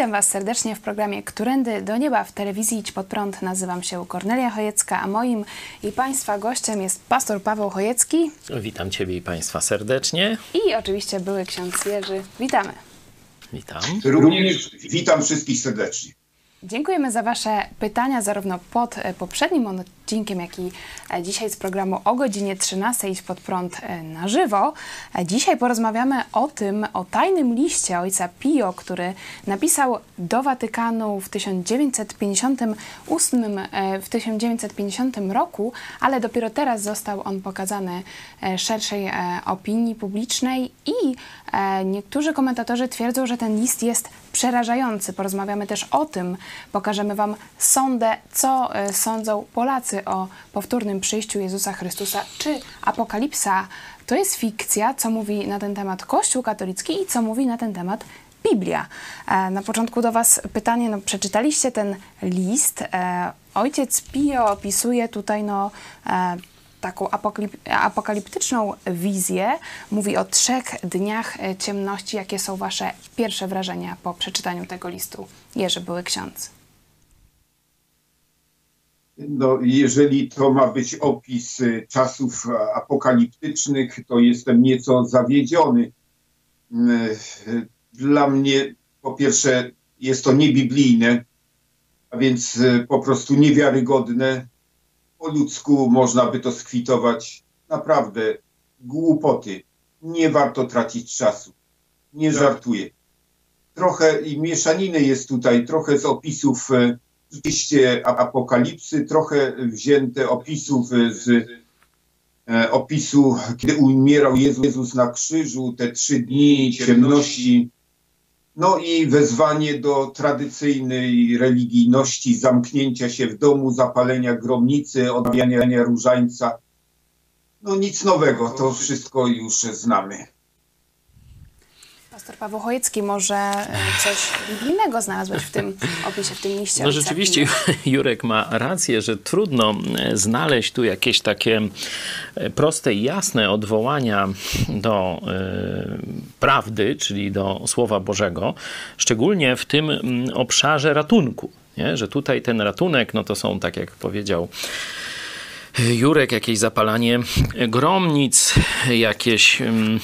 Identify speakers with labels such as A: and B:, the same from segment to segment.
A: Witam Was serdecznie w programie Którędy do Nieba w telewizji Idź Pod Prąd. Nazywam się Kornelia Chojecka, a moim i Państwa gościem jest pastor Paweł Chojecki
B: Witam Ciebie i Państwa serdecznie.
A: i oczywiście były ksiądz Jerzy. Witamy.
B: Witam.
C: Również witam wszystkich serdecznie.
A: Dziękujemy za Wasze pytania, zarówno pod e, poprzednim odcinkiem, jak i e, dzisiaj z programu o godzinie 13 Idź Pod Prąd e, na żywo. Dzisiaj porozmawiamy o tym, o tajnym liście ojca Pio, który napisał do Watykanu w 1958, e, w 1950 roku, ale dopiero teraz został on pokazany szerszej opinii publicznej i niektórzy komentatorzy twierdzą, że ten list jest przerażający. Porozmawiamy też o tym, pokażemy Wam sondę, co e, sądzą Polacy o powtórnym przyjściu Jezusa Chrystusa. Czy apokalipsa to jest fikcja, co mówi na ten temat Kościół katolicki i co mówi na ten temat Biblia. E, Na początku do Was pytanie, no przeczytaliście ten list. E, Ojciec Pio opisuje tutaj no, taką apokalip- apokaliptyczną wizję. Mówi o trzech dniach e, ciemności. Jakie są Wasze pierwsze wrażenia po przeczytaniu tego listu? Jerzy były ksiądz.
C: No, jeżeli to ma być opis y, czasów a, apokaliptycznych, to jestem nieco zawiedziony. Y, y, Dla mnie, po pierwsze, jest to niebiblijne, a więc po prostu niewiarygodne. Po ludzku można by to skwitować. Naprawdę głupoty. Nie warto tracić czasu. Nie żartuję. Trochę i mieszaniny jest tutaj, trochę z opisów y, rzeczywiście apokalipsy, trochę wzięte opisów z e, opisu, kiedy umierał Jezus na krzyżu, te trzy dni ciemności. No i wezwanie do tradycyjnej religijności, zamknięcia się w domu, zapalenia gromnicy, odbijania różańca. No nic nowego, to wszystko już znamy.
A: Pastor Paweł Chojecki, może coś biblijnego znalazłeś w tym opisie, w tym liście?
B: No rzeczywiście? Jurek ma rację, że trudno e, znaleźć tu jakieś takie e, proste i jasne odwołania do e, prawdy, czyli do Słowa Bożego, szczególnie w tym mm, obszarze ratunku. Nie? Że tutaj ten ratunek, no to są, tak jak powiedział Jurek, jakieś zapalanie gromnic, jakieś mm,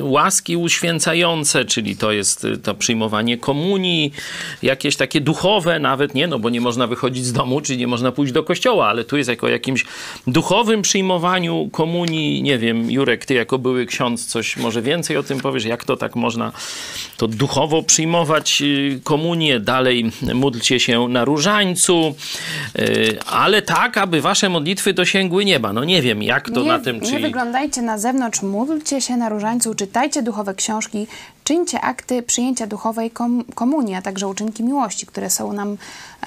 B: łaski uświęcające, czyli to jest y, to przyjmowanie komunii, jakieś takie duchowe nawet, nie, no bo nie można wychodzić z domu, czyli nie można pójść do kościoła, ale tu jest jako jakimś duchowym przyjmowaniu komunii, nie wiem, Jurek, ty jako były ksiądz coś może więcej o tym powiesz, jak to tak można to duchowo przyjmować y, komunię, dalej módlcie się na różańcu, y, ale tak, aby wasze modlitwy dosięgły nieba. No nie wiem, jak to
A: nie,
B: na tym,
A: nie
B: czyli...
A: wyglądajcie na zewnątrz, módlcie się na różańcu, czytajcie duchowe książki, czyńcie akty przyjęcia duchowej kom- komunii, a także uczynki miłości, które są nam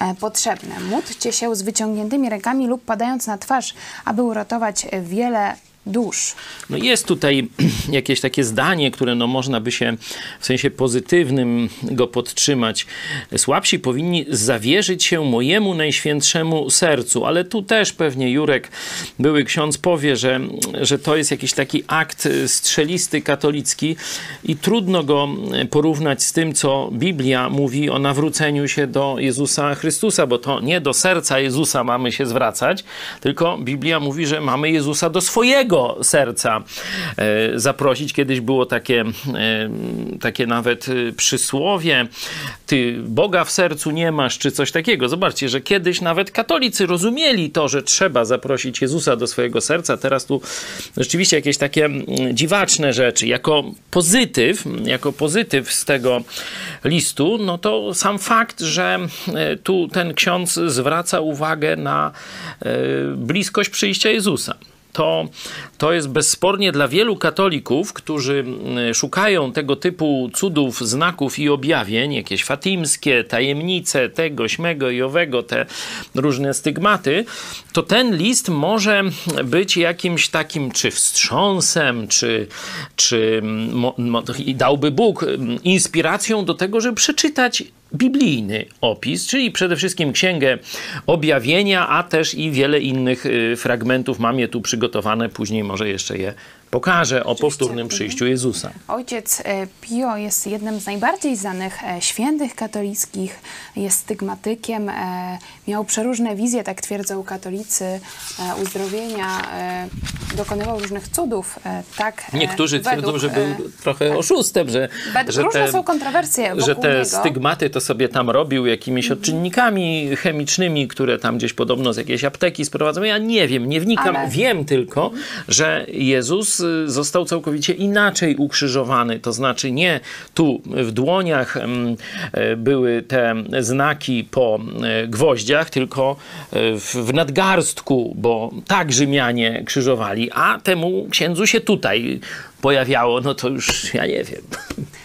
A: e, potrzebne. Módlcie się z wyciągniętymi rękami lub padając na twarz, aby uratować wiele dusz.
B: No jest tutaj jakieś takie zdanie, które no można by się w sensie pozytywnym go podtrzymać. Słabsi powinni zawierzyć się mojemu najświętszemu sercu, ale tu też pewnie Jurek, były ksiądz, powie, że, że to jest jakiś taki akt strzelisty katolicki i trudno go porównać z tym, co Biblia mówi o nawróceniu się do Jezusa Chrystusa, bo to nie do serca Jezusa mamy się zwracać, tylko Biblia mówi, że mamy Jezusa do swojego swojego serca zaprosić. Kiedyś było takie, takie nawet przysłowie, ty Boga w sercu nie masz, czy coś takiego. Zobaczcie, że kiedyś nawet katolicy rozumieli to, że trzeba zaprosić Jezusa do swojego serca. Teraz tu rzeczywiście jakieś takie mm, dziwaczne rzeczy. Jako pozytyw, jako pozytyw z tego listu, no to sam fakt, że e, tu ten ksiądz zwraca uwagę na e, bliskość przyjścia Jezusa to, to jest bezspornie dla wielu katolików, którzy mm, szukają tego typu cudów, znaków i objawień, jakieś fatimskie, tajemnice tego, śmego i owego, te różne stygmaty, to ten list może być jakimś takim czy wstrząsem, czy, czy mo, mo, dałby Bóg mm, inspiracją do tego, żeby przeczytać biblijny opis, czyli przede wszystkim Księgę Objawienia, a też i wiele innych y, fragmentów. Mam je tu przygotowane, później może jeszcze je pokaże o powtórnym przyjściu Jezusa.
A: Ojciec e, Pio jest jednym z najbardziej znanych e, świętych katolickich, jest stygmatykiem, e, miał przeróżne wizje, tak twierdzą katolicy, uzdrowienia, dokonywał różnych cudów. Tak,
B: Niektórzy według, twierdzą, że był trochę tak, oszustem, że,
A: że różne te, są kontrowersje
B: że te
A: niego.
B: stygmaty to sobie tam robił jakimiś mhm. odczynnikami chemicznymi, które tam gdzieś podobno z jakiejś apteki sprowadzą. Ja nie wiem, nie wnikam. Ale... Wiem tylko, że Jezus Y, został całkowicie inaczej ukrzyżowany. To znaczy nie tu w dłoniach mm, e, były te znaki po e, gwoździach, tylko e, w nadgarstku, bo tak Rzymianie krzyżowali, a temu księdzu się tutaj pojawiało, no to już ja nie wiem.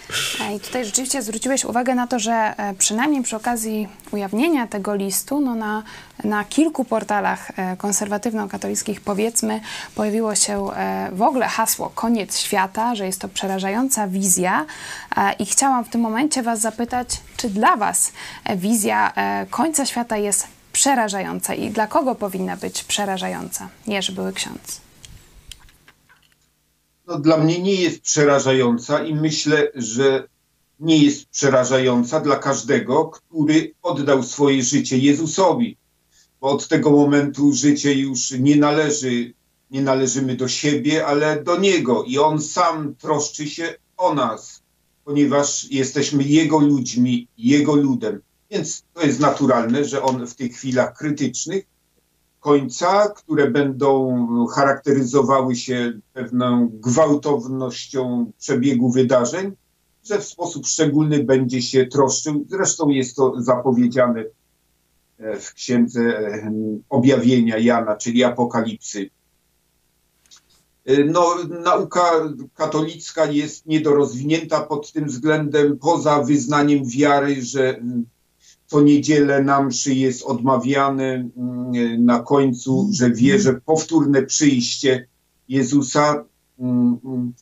A: I tutaj rzeczywiście zwróciłeś uwagę na to, że e, przynajmniej przy okazji ujawnienia tego listu, no na, na kilku portalach e, konserwatywno-katolickich powiedzmy pojawiło się e, w ogóle hasło koniec świata, że jest to przerażająca wizja i chciałam w tym momencie Was zapytać, czy dla Was wizja końca świata jest przerażająca i dla kogo powinna być przerażająca? Jerzy były ksiądz
C: no, dla mnie nie jest przerażająca i myślę, że nie jest przerażająca dla każdego, który oddał swoje życie Jezusowi. Bo od tego momentu życie już nie należy, nie należymy do siebie, ale do Niego. I On sam troszczy się o nas, ponieważ jesteśmy Jego ludźmi, Jego ludem. Więc to jest naturalne, że On w tych chwilach krytycznych końca, które będą charakteryzowały się pewną gwałtownością przebiegu wydarzeń, że w sposób szczególny będzie się troszczył. Zresztą jest to zapowiedziane e, w księdze objawienia Jana, czyli Apokalipsy. E, no, nauka katolicka jest niedorozwinięta pod tym względem, poza wyznaniem wiary, że co niedzielę na mszy jest odmawiane mm, na końcu, że wierzę powtórne przyjście Jezusa, mm, mm,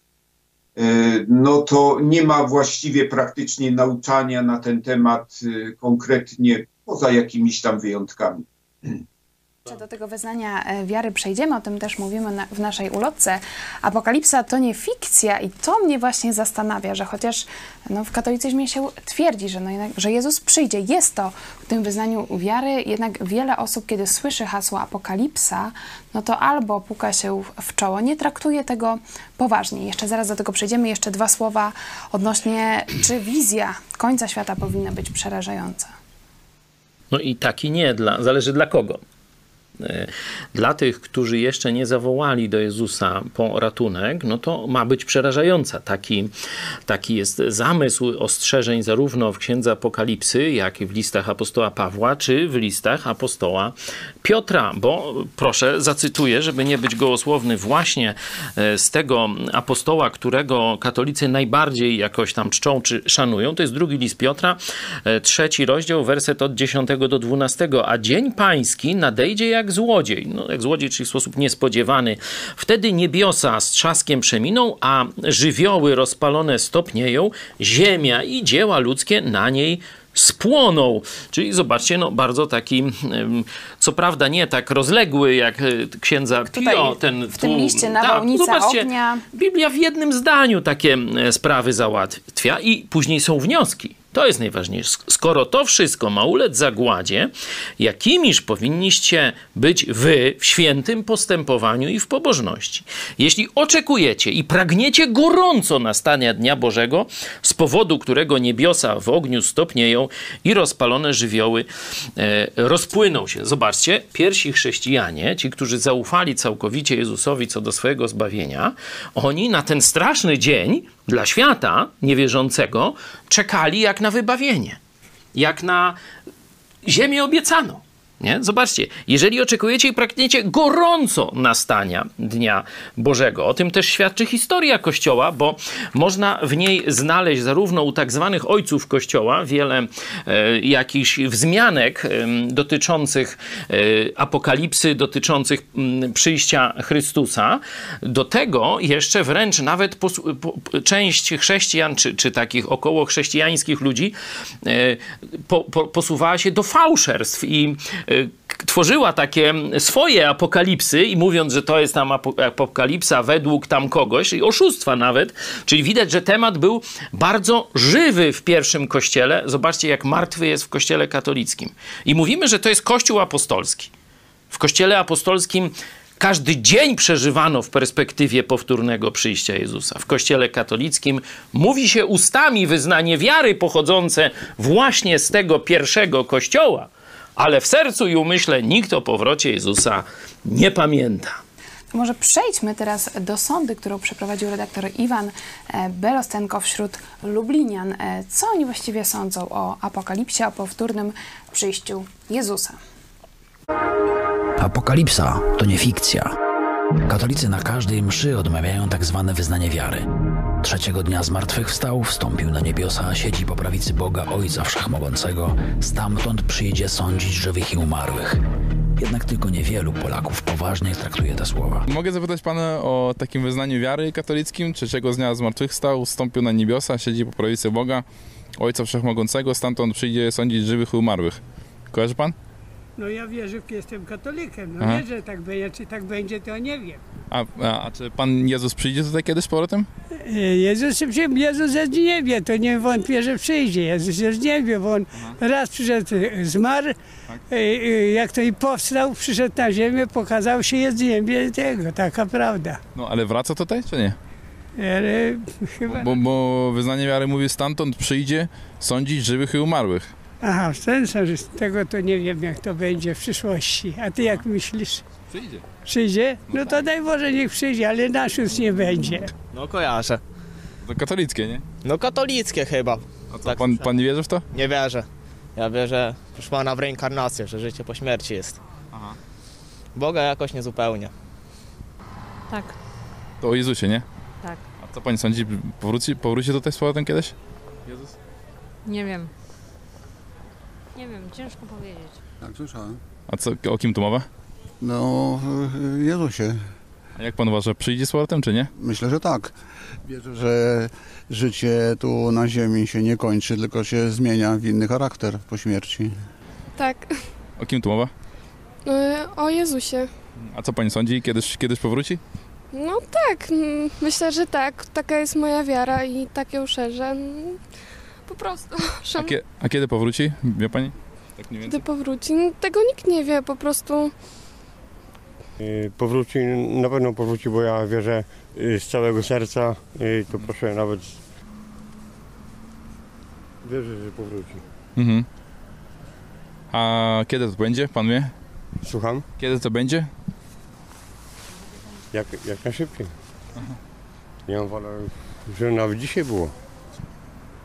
C: e, no to nie ma właściwie praktycznie nauczania na ten temat e, konkretnie, poza jakimiś tam wyjątkami.
A: Do tego wyznania e, wiary przejdziemy, o tym też mówimy na, w naszej ulotce. Apokalipsa to nie fikcja i to mnie właśnie zastanawia, że chociaż no, w katolicyzmie się twierdzi, że, no jednak, że Jezus przyjdzie, jest to w tym wyznaniu wiary, jednak wiele osób, kiedy słyszy hasło apokalipsa, no to albo puka się w czoło, nie traktuje tego poważnie. Jeszcze zaraz do tego przejdziemy. Jeszcze dwa słowa odnośnie, czy wizja końca świata powinna być przerażająca.
B: No i taki nie, dla, zależy dla kogo. E, dla tych, którzy jeszcze nie zawołali do Jezusa po ratunek, no to ma być przerażająca. Taki, taki jest zamysł ostrzeżeń zarówno w Księdze Apokalipsy, jak i w listach apostoła Pawła, czy w listach apostoła Piotra, bo proszę, zacytuję, żeby nie być gołosłowny, właśnie e, z tego apostoła, którego katolicy najbardziej jakoś tam czczą czy szanują, to jest drugi list Piotra, e, trzeci rozdział, werset od 10 do 12, a dzień pański nadejdzie jak jak złodziej. No, jak złodziej, czyli w sposób niespodziewany. Wtedy niebiosa z trzaskiem przeminą, a żywioły rozpalone stopnieją, ziemia i dzieła ludzkie na niej spłoną. Czyli zobaczcie, no bardzo taki, co prawda nie tak rozległy jak e, księdza Pio.
A: Ten, w tym liście nawałnica tak, zobaczcie, ognia.
B: Biblia w jednym zdaniu takie sprawy załatwia i później są wnioski To jest najważniejsze. Skoro to wszystko ma ulec zagładzie, jakimiż powinniście być wy w świętym postępowaniu i w pobożności? Jeśli oczekujecie i pragniecie gorąco nastania Dnia Bożego, z powodu którego niebiosa w ogniu stopnieją i rozpalone żywioły e, rozpłyną się. Zobaczcie, pierwsi chrześcijanie, ci, którzy zaufali całkowicie Jezusowi co do swojego zbawienia, oni na ten straszny dzień dla świata niewierzącego czekali jak na wybawienie, jak na ziemię obiecaną. Nie? Zobaczcie, jeżeli oczekujecie i pragniecie gorąco nastania Dnia Bożego, o tym też świadczy historia Kościoła, bo można w niej znaleźć zarówno u tak zwanych ojców Kościoła wiele e, jakichś wzmianek e, dotyczących e, apokalipsy, dotyczących m, przyjścia Chrystusa. Do tego jeszcze wręcz nawet pos, po, część chrześcijan, czy, czy takich około chrześcijańskich ludzi e, po, po, posuwała się do fałszerstw i e, tworzyła takie swoje apokalipsy i mówiąc, że to jest tam apokalipsa według tam kogoś, i oszustwa nawet, czyli widać, że temat był bardzo żywy w pierwszym kościele. Zobaczcie, jak martwy jest w kościele katolickim. I mówimy, że to jest kościół apostolski. W kościele apostolskim każdy dzień przeżywano w perspektywie powtórnego przyjścia Jezusa. W Kościele katolickim mówi się ustami wyznanie wiary pochodzące właśnie z tego pierwszego kościoła, ale w sercu i umyśle nikt o powrocie Jezusa nie pamięta.
A: Może przejdźmy teraz do sądy, którą przeprowadził redaktor Iwan e, Berostenko wśród Lublinian. E, Co oni właściwie sądzą o apokalipsie, o powtórnym przyjściu Jezusa?
D: Apokalipsa to nie fikcja. Katolicy na każdej mszy odmawiają tak zwane wyznanie wiary. Trzeciego dnia zmartwychwstał, wstąpił na niebiosa, siedzi po prawicy Boga Ojca Wszechmogącego, stamtąd przyjdzie sądzić żywych i umarłych. Jednak tylko niewielu Polaków poważnie traktuje te słowa.
E: Mogę zapytać pana o takim wyznaniu wiary katolickim? Trzeciego dnia zmartwychwstał, wstąpił na niebiosa, siedzi po prawicy Boga, Ojca Wszechmogącego, stamtąd przyjdzie sądzić żywych i umarłych. Kojarzy pan?
F: No ja wierzę, że jestem katolikiem. No
E: Aha.
F: wierzę, że tak będzie, czy tak będzie, to nie wiem.
E: A, a, a czy pan Jezus przyjdzie tutaj kiedyś z powrotem?
F: E, Jezus, Jezus już nie wie, to nie wątpię, że przyjdzie. Jezus już nie wie, bo on raz przyszedł, e, zmarł, e, e, jak to i powstał, przyszedł na ziemię, pokazał się, jest ziemię tego, taka prawda.
E: No ale wraca tutaj, czy nie?
F: Ale chyba...
E: Bo, bo wyznanie wiary mówi stamtąd przyjdzie sądzić żywych i umarłych.
F: Aha, w ten sens, tego to nie wiem, jak to będzie w przyszłości. A ty jak myślisz?
E: Przyjdzie.
F: Przyjdzie? No to daj Boże, niech przyjdzie, ale nasz już nie będzie.
G: No kojarzę.
E: To katolickie, nie?
G: No katolickie chyba.
E: A co,
G: Tak
E: pan,
G: słyszałem.
E: pan nie wierzy w to?
G: Nie wierzę. Ja wierzę, proszę pana, w reinkarnację, że życie po śmierci jest.
E: Aha.
G: Boga jakoś niezupełnie.
H: Tak,
E: To o Jezusie, nie?
H: Tak.
E: A co pani sądzi? Powróci, powróci tutaj z powrotem kiedyś? Jezus?
H: nie wiem. Nie wiem, ciężko powiedzieć.
I: Tak, słyszałem.
E: A co, o kim tu mowa?
I: No, y, Jezusie.
E: A jak pan uważa, przyjdzie z powrotem, czy nie?
I: Myślę, że tak. Wierzę, że życie tu na ziemi się nie kończy, tylko się zmienia w inny charakter po śmierci.
H: Tak,
E: O kim tu mowa?
H: o Jezusie.
E: A co pani sądzi? Kiedyś, kiedyś powróci?
H: No tak, myślę, że tak. Taka jest moja wiara i tak ją szerzę. Po prostu,
E: A, kie, a kiedy powróci? Wie pani? Tak mniej
H: kiedy powróci. No, Tego nikt nie wie, po prostu
J: Y, Powróci, na pewno powróci, bo ja wierzę y, z całego serca. y, To proszę nawet. Wierzę, że powróci.
E: Mhm. A kiedy to będzie, pan wie?
J: Słucham?
E: Kiedy to będzie?
J: Jak, jak najszybciej. Ja mam wolę, żeby nawet dzisiaj było.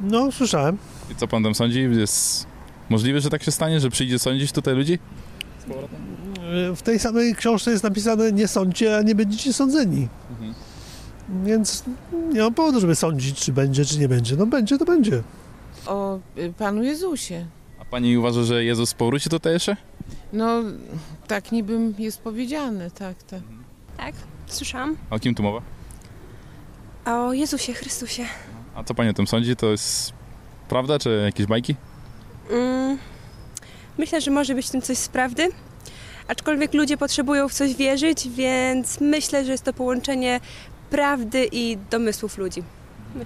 K: No, słyszałem.
E: I co pan tam sądzi? Jest możliwe, że tak się stanie, że przyjdzie sądzić tutaj ludzi?
K: W tej samej książce jest napisane nie sądźcie, a nie będziecie sądzeni.
E: Mhm.
K: Więc nie mam powodu, żeby sądzić, czy będzie, czy nie będzie. No będzie, to będzie.
L: O y, Panu Jezusie.
E: A pani uważa, że Jezus powróci tutaj jeszcze?
L: No, tak niby jest powiedziane, tak, tak.
H: Tak, słyszałam.
E: A o kim tu mowa?
H: O Jezusie Chrystusie.
E: A co pani o tym sądzi? To jest prawda, czy jakieś bajki?
H: Mm, myślę, że może być w tym coś z prawdy. Aczkolwiek ludzie potrzebują w coś wierzyć, więc myślę, że jest to połączenie prawdy i domysłów ludzi.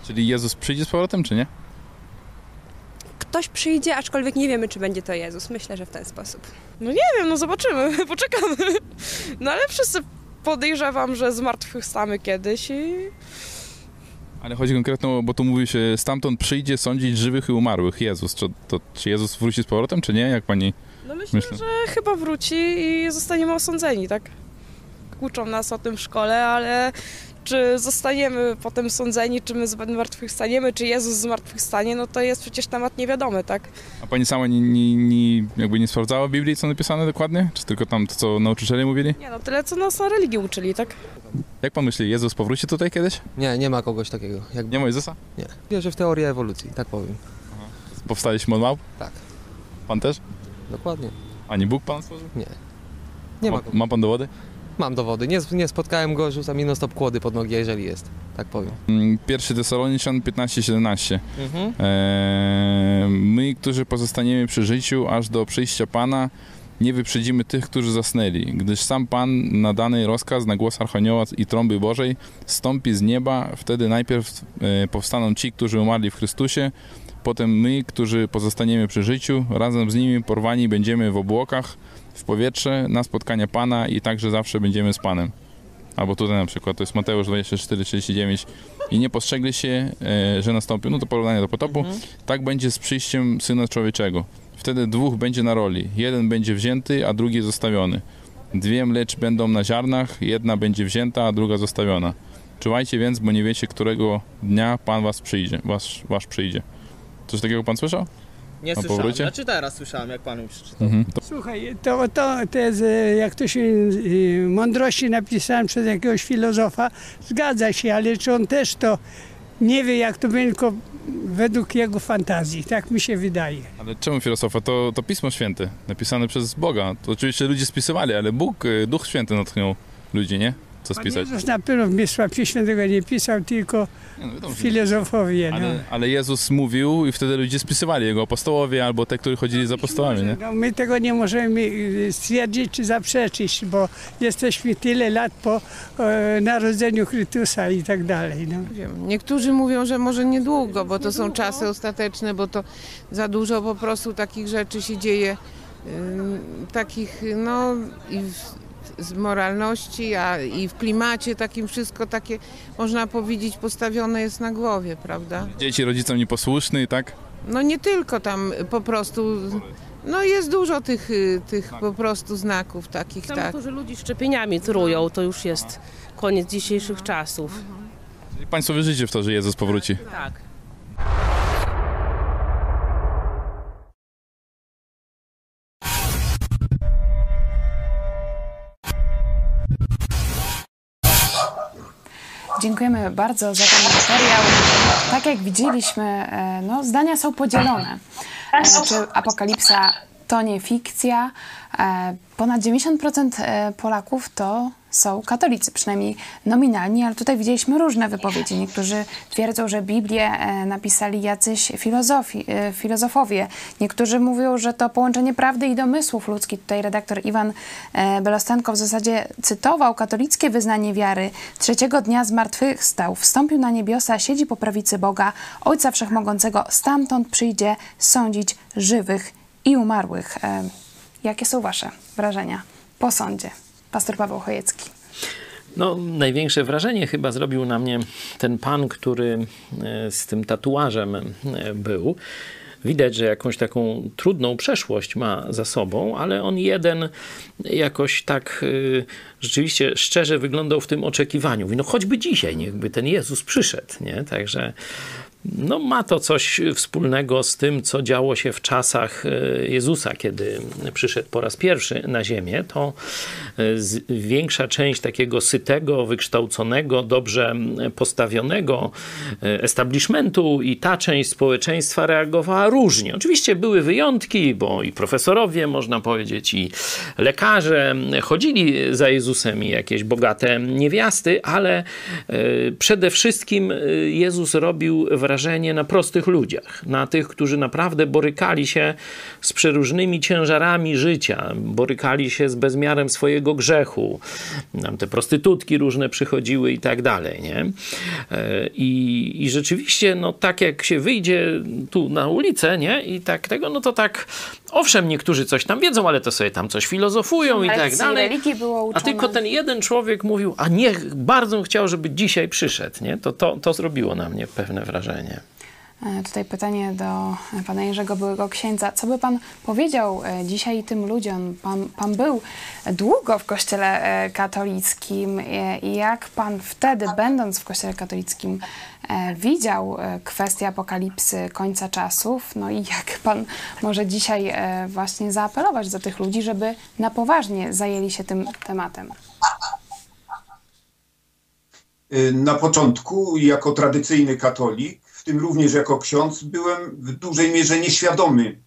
E: Czyli Jezus przyjdzie z powrotem, czy nie?
H: ktoś przyjdzie, aczkolwiek nie wiemy, czy będzie to Jezus. Myślę, że w ten sposób.
M: No nie wiem, no zobaczymy, poczekamy. No ale wszyscy podejrzewam, że zmartwychwstamy kiedyś i
E: Ale chodzi konkretnie, bo tu mówi się, stamtąd przyjdzie sądzić żywych i umarłych. Jezus. Czy, to, czy Jezus wróci z powrotem, czy nie? Jak pani
M: no myślę, że chyba wróci i zostaniemy osądzeni, tak? Uczą nas o tym w szkole, ale czy zostaniemy potem sądzeni, czy my zmartwychwstaniemy, czy Jezus zmartwychwstanie, no to jest przecież temat niewiadomy, tak?
E: A pani sama nie, nie, nie, jakby nie sprawdzała w Biblii, co napisane dokładnie? Czy tylko tam to, co nauczyciele mówili?
M: Nie no, tyle co nas na religii uczyli, tak?
E: Jak pan myśli, Jezus powróci tutaj kiedyś?
N: Nie, nie ma kogoś takiego. Jak...
E: Nie ma Jezusa?
N: Nie. Wierzę w teorię ewolucji, tak powiem.
E: Powstaliśmy od małp?
N: Tak.
E: Pan też?
N: Dokładnie.
E: Ani Bóg pan stworzył?
N: Nie. Nie ma,
E: ma, ma pan dowody?
N: Mam dowody. Nie, nie spotkałem go, rzucam mi non-stop kłody pod nogi, jeżeli jest. Tak powiem.
E: Mm, Pierwszy Tesaloniczan 15-17.
N: Mhm.
E: Eee, my, którzy pozostaniemy przy życiu aż do przyjścia Pana, nie wyprzedzimy tych, którzy zasnęli, gdyż sam Pan na dany rozkaz na głos Archanioła i trąby Bożej stąpi z nieba, wtedy najpierw e, powstaną ci, którzy umarli w Chrystusie, potem my, którzy pozostaniemy przy życiu, razem z nimi porwani będziemy w obłokach, w powietrze, na spotkania Pana i także zawsze będziemy z Panem. Albo tutaj na przykład, to jest Mateusz 24:39 i nie postrzegli się, e, że nastąpił, no to porównanie do potopu, tak będzie z przyjściem Syna Człowieczego. Wtedy dwóch będzie na roli. Jeden będzie wzięty, a drugi zostawiony. Dwie mlecz będą na ziarnach, jedna będzie wzięta, a druga zostawiona. Czuwajcie więc, bo nie wiecie, którego dnia Pan was przyjdzie, wasz, wasz przyjdzie. Coś takiego Pan słyszał?
G: Nie
E: O
G: słyszałem.
E: powrocie?
G: Znaczy teraz słyszałem, jak pan mi przeczytał.
E: Mhm. To,
F: Słuchaj, to, to, to jest, e, jak to się, e, mądrości napisałem przez jakiegoś filozofa, zgadza się, ale czy on też to nie wie, jak to będzie, tylko według jego fantazji, tak mi się wydaje.
E: ale czemu filozofa? To, to Pismo Święte, napisane przez Boga. To oczywiście ludzie spisywali, ale Bóg, e, Duch Święty natchnął ludzi, nie? Co
F: Pan
E: spisać.
F: Jezus na pewno w Pisma Świętego nie pisał, tylko
E: no wiadomo,
F: filozofowie. No.
E: Ale, ale Jezus mówił i wtedy ludzie spisywali, jego apostołowie albo te, którzy chodzili za apostołami, nie?
F: No, my tego nie możemy y, stwierdzić czy zaprzeczyć, bo jesteśmy tyle lat po e, narodzeniu Chrystusa i tak dalej. No.
L: Niektórzy mówią, że może niedługo, bo to są czasy ostateczne, bo to za dużo po prostu takich rzeczy się dzieje, ym, takich no i w, z moralności, a i w klimacie takim wszystko takie, można powiedzieć, postawione jest na głowie, prawda?
E: Dzieci rodzicom nieposłuszny, tak?
L: No nie tylko tam po prostu, no jest dużo tych, y, tych po prostu znaków takich,
O: Tam,
L: tak.
O: którzy ludzi szczepieniami trują, to już jest koniec dzisiejszych czasów.
E: Czyli Państwo wierzycie w to, że Jezus powróci?
O: Tak.
A: Dziękujemy bardzo za ten materiał. Tak jak widzieliśmy, e, no, zdania są podzielone. E, Czy apokalipsa to nie fikcja? E, Ponad 90% e, Polaków to są katolicy, przynajmniej nominalni, ale tutaj widzieliśmy różne wypowiedzi. Niektórzy twierdzą, że Biblię e, napisali jacyś filozofi, e, filozofowie. Niektórzy mówią, że to połączenie prawdy i domysłów ludzkich. Tutaj redaktor Iwan e, Belostenko w zasadzie cytował katolickie wyznanie wiary. Trzeciego dnia zmartwychwstał, wstąpił na niebiosa, siedzi po prawicy Boga, Ojca Wszechmogącego. Stamtąd przyjdzie sądzić żywych i umarłych. Jakie są Wasze wrażenia po sądzie? Pastor Paweł Chojecki.
B: No, największe wrażenie chyba zrobił na mnie ten pan, który e, z tym tatuażem e, był. Widać, że jakąś taką trudną przeszłość ma za sobą, ale on jeden jakoś tak e, rzeczywiście szczerze wyglądał w tym oczekiwaniu. No choćby dzisiaj, niechby ten Jezus przyszedł, nie? Także no, ma to coś wspólnego z tym, co działo się w czasach e, Jezusa, kiedy przyszedł po raz pierwszy na ziemię. To e, większa część takiego sytego, wykształconego, dobrze postawionego e, establishmentu i ta część społeczeństwa reagowała różnie. Oczywiście były wyjątki, bo i profesorowie, można powiedzieć, i lekarze chodzili za Jezusem i jakieś bogate niewiasty, ale przede wszystkim Jezus robił wrażenie wrażenie na prostych ludziach, na tych, którzy naprawdę borykali się z przeróżnymi ciężarami życia, borykali się z bezmiarem swojego grzechu. Nam te prostytutki różne przychodziły i tak dalej, nie? E, I, I rzeczywiście, no tak jak się wyjdzie tu na ulicę, nie? I tak tego, no to tak, owszem, niektórzy coś tam wiedzą, ale to sobie tam coś filozofują i tak dalej.
A: religii było
B: A tylko ten jeden człowiek mówił, a niech bardzo bym chciał, żeby dzisiaj przyszedł, nie? To, to, to zrobiło na mnie pewne wrażenie.
A: E, Tutaj pytanie do pana Jerzego, byłego księdza. Co by pan powiedział e, dzisiaj tym ludziom? Pan, pan był długo w kościele e, katolickim jak pan wtedy, będąc w kościele katolickim, widział kwestię apokalipsy końca czasów? No i jak pan może dzisiaj właśnie zaapelować do tych ludzi, żeby na poważnie zajęli się tym tematem?
C: Y, Na początku, jako tradycyjny katolik, w tym również jako ksiądz, byłem w dużej mierze nieświadomy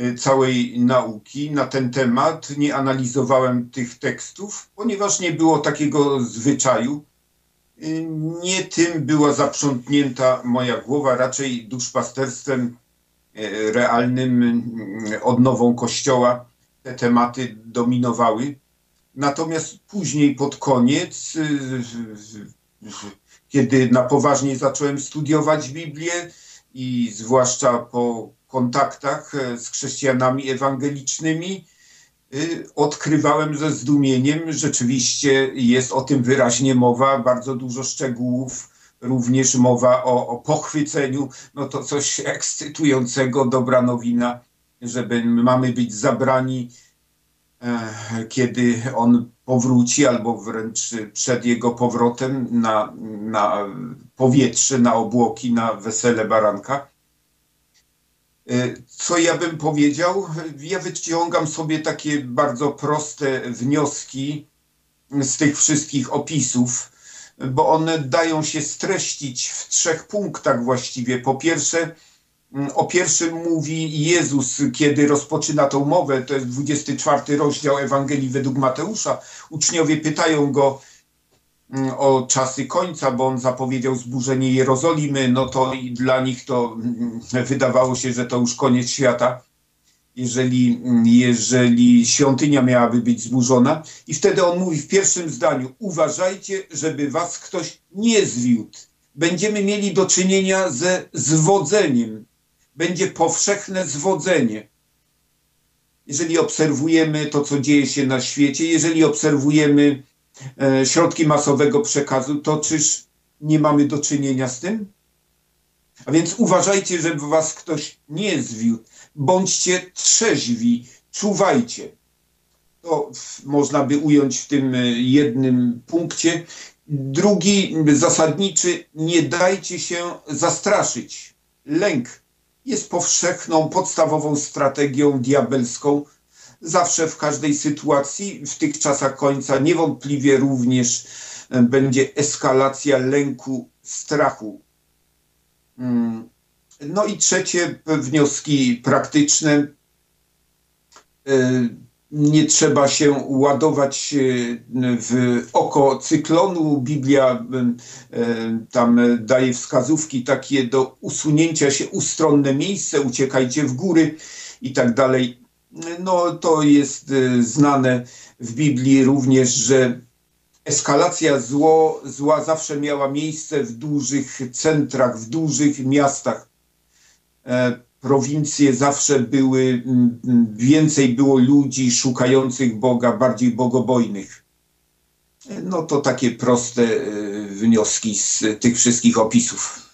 C: y, całej nauki na ten temat. Nie analizowałem tych tekstów, ponieważ nie było takiego zwyczaju. Y, Nie tym była zaprzątnięta moja głowa, raczej duszpasterstwem y, realnym, odnową Kościoła. Te tematy dominowały. Natomiast później, pod koniec, kiedy na poważnie zacząłem studiować Biblię i zwłaszcza po kontaktach e, z chrześcijanami ewangelicznymi, y, odkrywałem ze zdumieniem, rzeczywiście jest o tym wyraźnie mowa, bardzo dużo szczegółów, również mowa o, o pochwyceniu, no to coś ekscytującego, dobra nowina, że my mamy być zabrani e, kiedy on powróci, albo wręcz przed jego powrotem na, na powietrze, na obłoki, na wesele baranka. E, Co ja bym powiedział? Ja wyciągam sobie takie bardzo proste wnioski z tych wszystkich opisów, bo one dają się streścić w trzech punktach właściwie. Po pierwsze, O pierwszym mówi Jezus, kiedy rozpoczyna tą mowę, to jest 24 rozdział Ewangelii według Mateusza. Uczniowie pytają go mm, o czasy końca, bo on zapowiedział zburzenie Jerozolimy, no to dla nich to mm, wydawało się, że to już koniec świata, jeżeli, mm, jeżeli świątynia miałaby być zburzona. I wtedy on mówi w pierwszym zdaniu, uważajcie, żeby was ktoś nie zwiódł. Będziemy mieli do czynienia ze zwodzeniem będzie powszechne zwodzenie. Jeżeli obserwujemy to, co dzieje się na świecie, jeżeli obserwujemy e, środki masowego przekazu, to czyż nie mamy do czynienia z tym? A więc uważajcie, żeby was ktoś nie zwiódł. Bądźcie trzeźwi, czuwajcie. To w- można by ująć w tym e, jednym punkcie. Drugi, zasadniczy, nie dajcie się zastraszyć. Lęk jest powszechną, podstawową strategią diabelską. Zawsze w każdej sytuacji, w tych czasach końca, niewątpliwie również e, będzie eskalacja lęku, strachu. Mm. No i trzecie, wnioski praktyczne. Nie trzeba się ładować e, w oko cyklonu. Biblia e, tam daje wskazówki takie do usunięcia się ustronne miejsce, uciekajcie w góry i tak dalej. No to jest e, znane w Biblii również, że eskalacja zło, zła zawsze miała miejsce w dużych centrach, w dużych miastach. Prowincje zawsze były, m, m, więcej było ludzi szukających Boga, bardziej bogobojnych. No to takie proste e, wnioski z tych wszystkich opisów.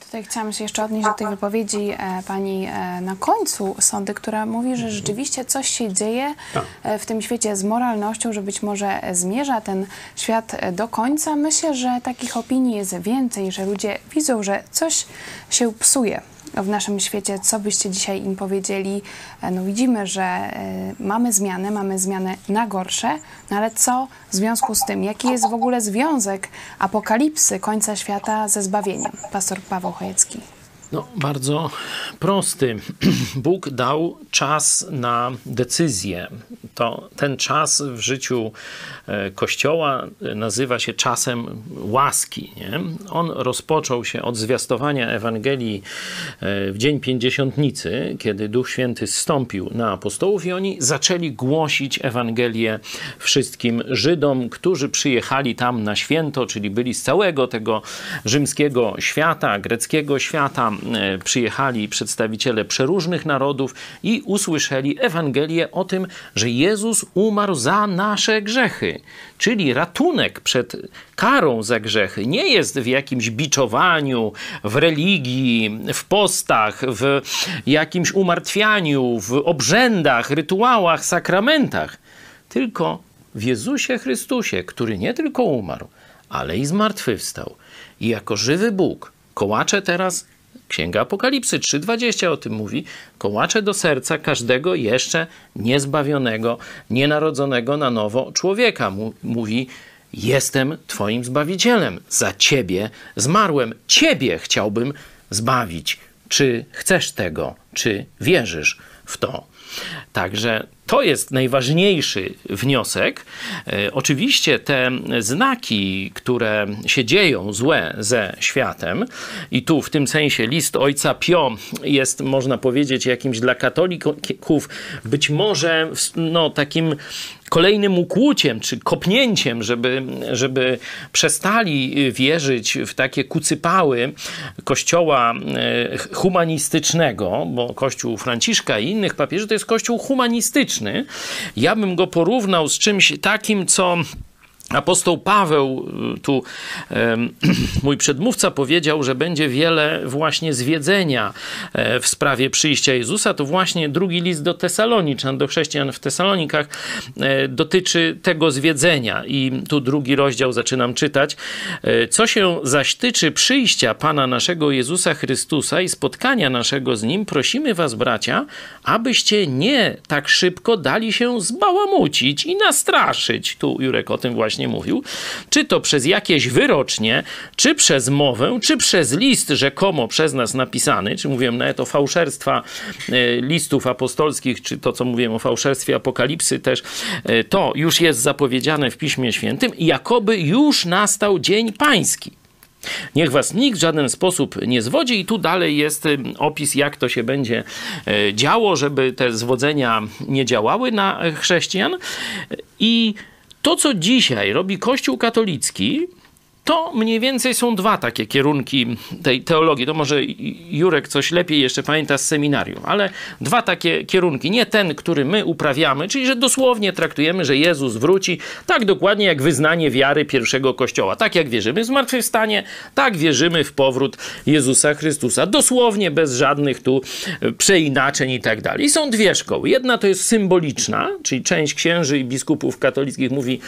A: Tutaj chciałam się jeszcze odnieść do tej wypowiedzi e, pani e, na końcu sądy, która mówi, że rzeczywiście coś się dzieje e, w tym świecie z moralnością, że być może zmierza ten świat e, do końca. Myślę, że takich opinii jest więcej, że ludzie widzą, że coś się psuje w naszym świecie. Co byście dzisiaj im powiedzieli? E, No widzimy, że e, mamy zmiany, mamy zmiany na gorsze, no ale co w związku z tym? Jaki jest w ogóle związek apokalipsy końca świata ze zbawieniem? Pastor Paweł Chojecki.
B: No, bardzo prosty. Bóg dał czas na decyzję. To ten czas w życiu e, Kościoła nazywa się czasem łaski. Nie? On rozpoczął się od zwiastowania Ewangelii e, w dzień pięćdziesiątnicy, kiedy Duch Święty zstąpił na apostołów i oni zaczęli głosić Ewangelię wszystkim Żydom, którzy przyjechali tam na święto, czyli byli z całego tego rzymskiego świata, greckiego świata, E, przyjechali przedstawiciele przeróżnych narodów i usłyszeli Ewangelię o tym, że Jezus umarł za nasze grzechy. Czyli ratunek przed karą za grzechy nie jest w jakimś biczowaniu, w religii, w postach, w jakimś umartwianiu, w obrzędach, rytuałach, sakramentach, tylko w Jezusie Chrystusie, który nie tylko umarł, ale i zmartwychwstał. I jako żywy Bóg kołacze teraz Księga Apokalipsy 3:20 o tym mówi. Kołacze do serca każdego jeszcze niezbawionego, nienarodzonego na nowo człowieka. Mówi, jestem Twoim Zbawicielem. Za Ciebie zmarłem. Ciebie chciałbym zbawić. Czy chcesz tego? Czy wierzysz w to? Także to jest najważniejszy wniosek. E, oczywiście te znaki, które się dzieją złe ze światem, i tu w tym sensie list ojca Pio jest, można powiedzieć, jakimś dla katolików być może no, takim kolejnym ukłuciem czy kopnięciem, żeby, żeby przestali wierzyć w takie kucypały kościoła e, humanistycznego, bo kościół Franciszka i innych papieży to jest kościół humanistyczny. Ja bym go porównał z czymś takim, co Apostoł Paweł, y, tu mój przedmówca powiedział, że będzie wiele właśnie zwiedzenia e, w sprawie przyjścia Jezusa. To właśnie drugi list do Tesaloniczan, do chrześcijan w Tesalonikach e, dotyczy tego zwiedzenia. I tu drugi rozdział zaczynam czytać. E, co się zaś tyczy przyjścia Pana naszego Jezusa Chrystusa i spotkania naszego z Nim, prosimy was, bracia, abyście nie tak szybko dali się zbałamucić i nastraszyć. Tu Jurek o tym właśnie mówił, czy to przez jakieś wyrocznie, czy przez mowę, czy przez list rzekomo przez nas napisany, czy mówiłem nawet o fałszerstwa e, listów apostolskich, czy to, co mówiłem o fałszerstwie apokalipsy też, e, to już jest zapowiedziane w Piśmie Świętym, jakoby już nastał dzień pański. Niech was nikt w żaden sposób nie zwodzi, i tu dalej jest e, opis, jak to się będzie działo, żeby te zwodzenia nie działały na chrześcijan. I to, co dzisiaj robi Kościół katolicki, to mniej więcej są dwa takie kierunki tej teologii. To może Jurek coś lepiej jeszcze pamięta z seminarium, ale dwa takie kierunki. Nie ten, który my uprawiamy, czyli że dosłownie traktujemy, że Jezus wróci, tak dokładnie jak wyznanie wiary pierwszego kościoła. Tak jak wierzymy w zmartwychwstanie, tak wierzymy w powrót Jezusa Chrystusa. Dosłownie, bez żadnych tu e, przeinaczeń i tak dalej. I są dwie szkoły. Jedna to jest symboliczna, czyli część księży i biskupów katolickich mówi,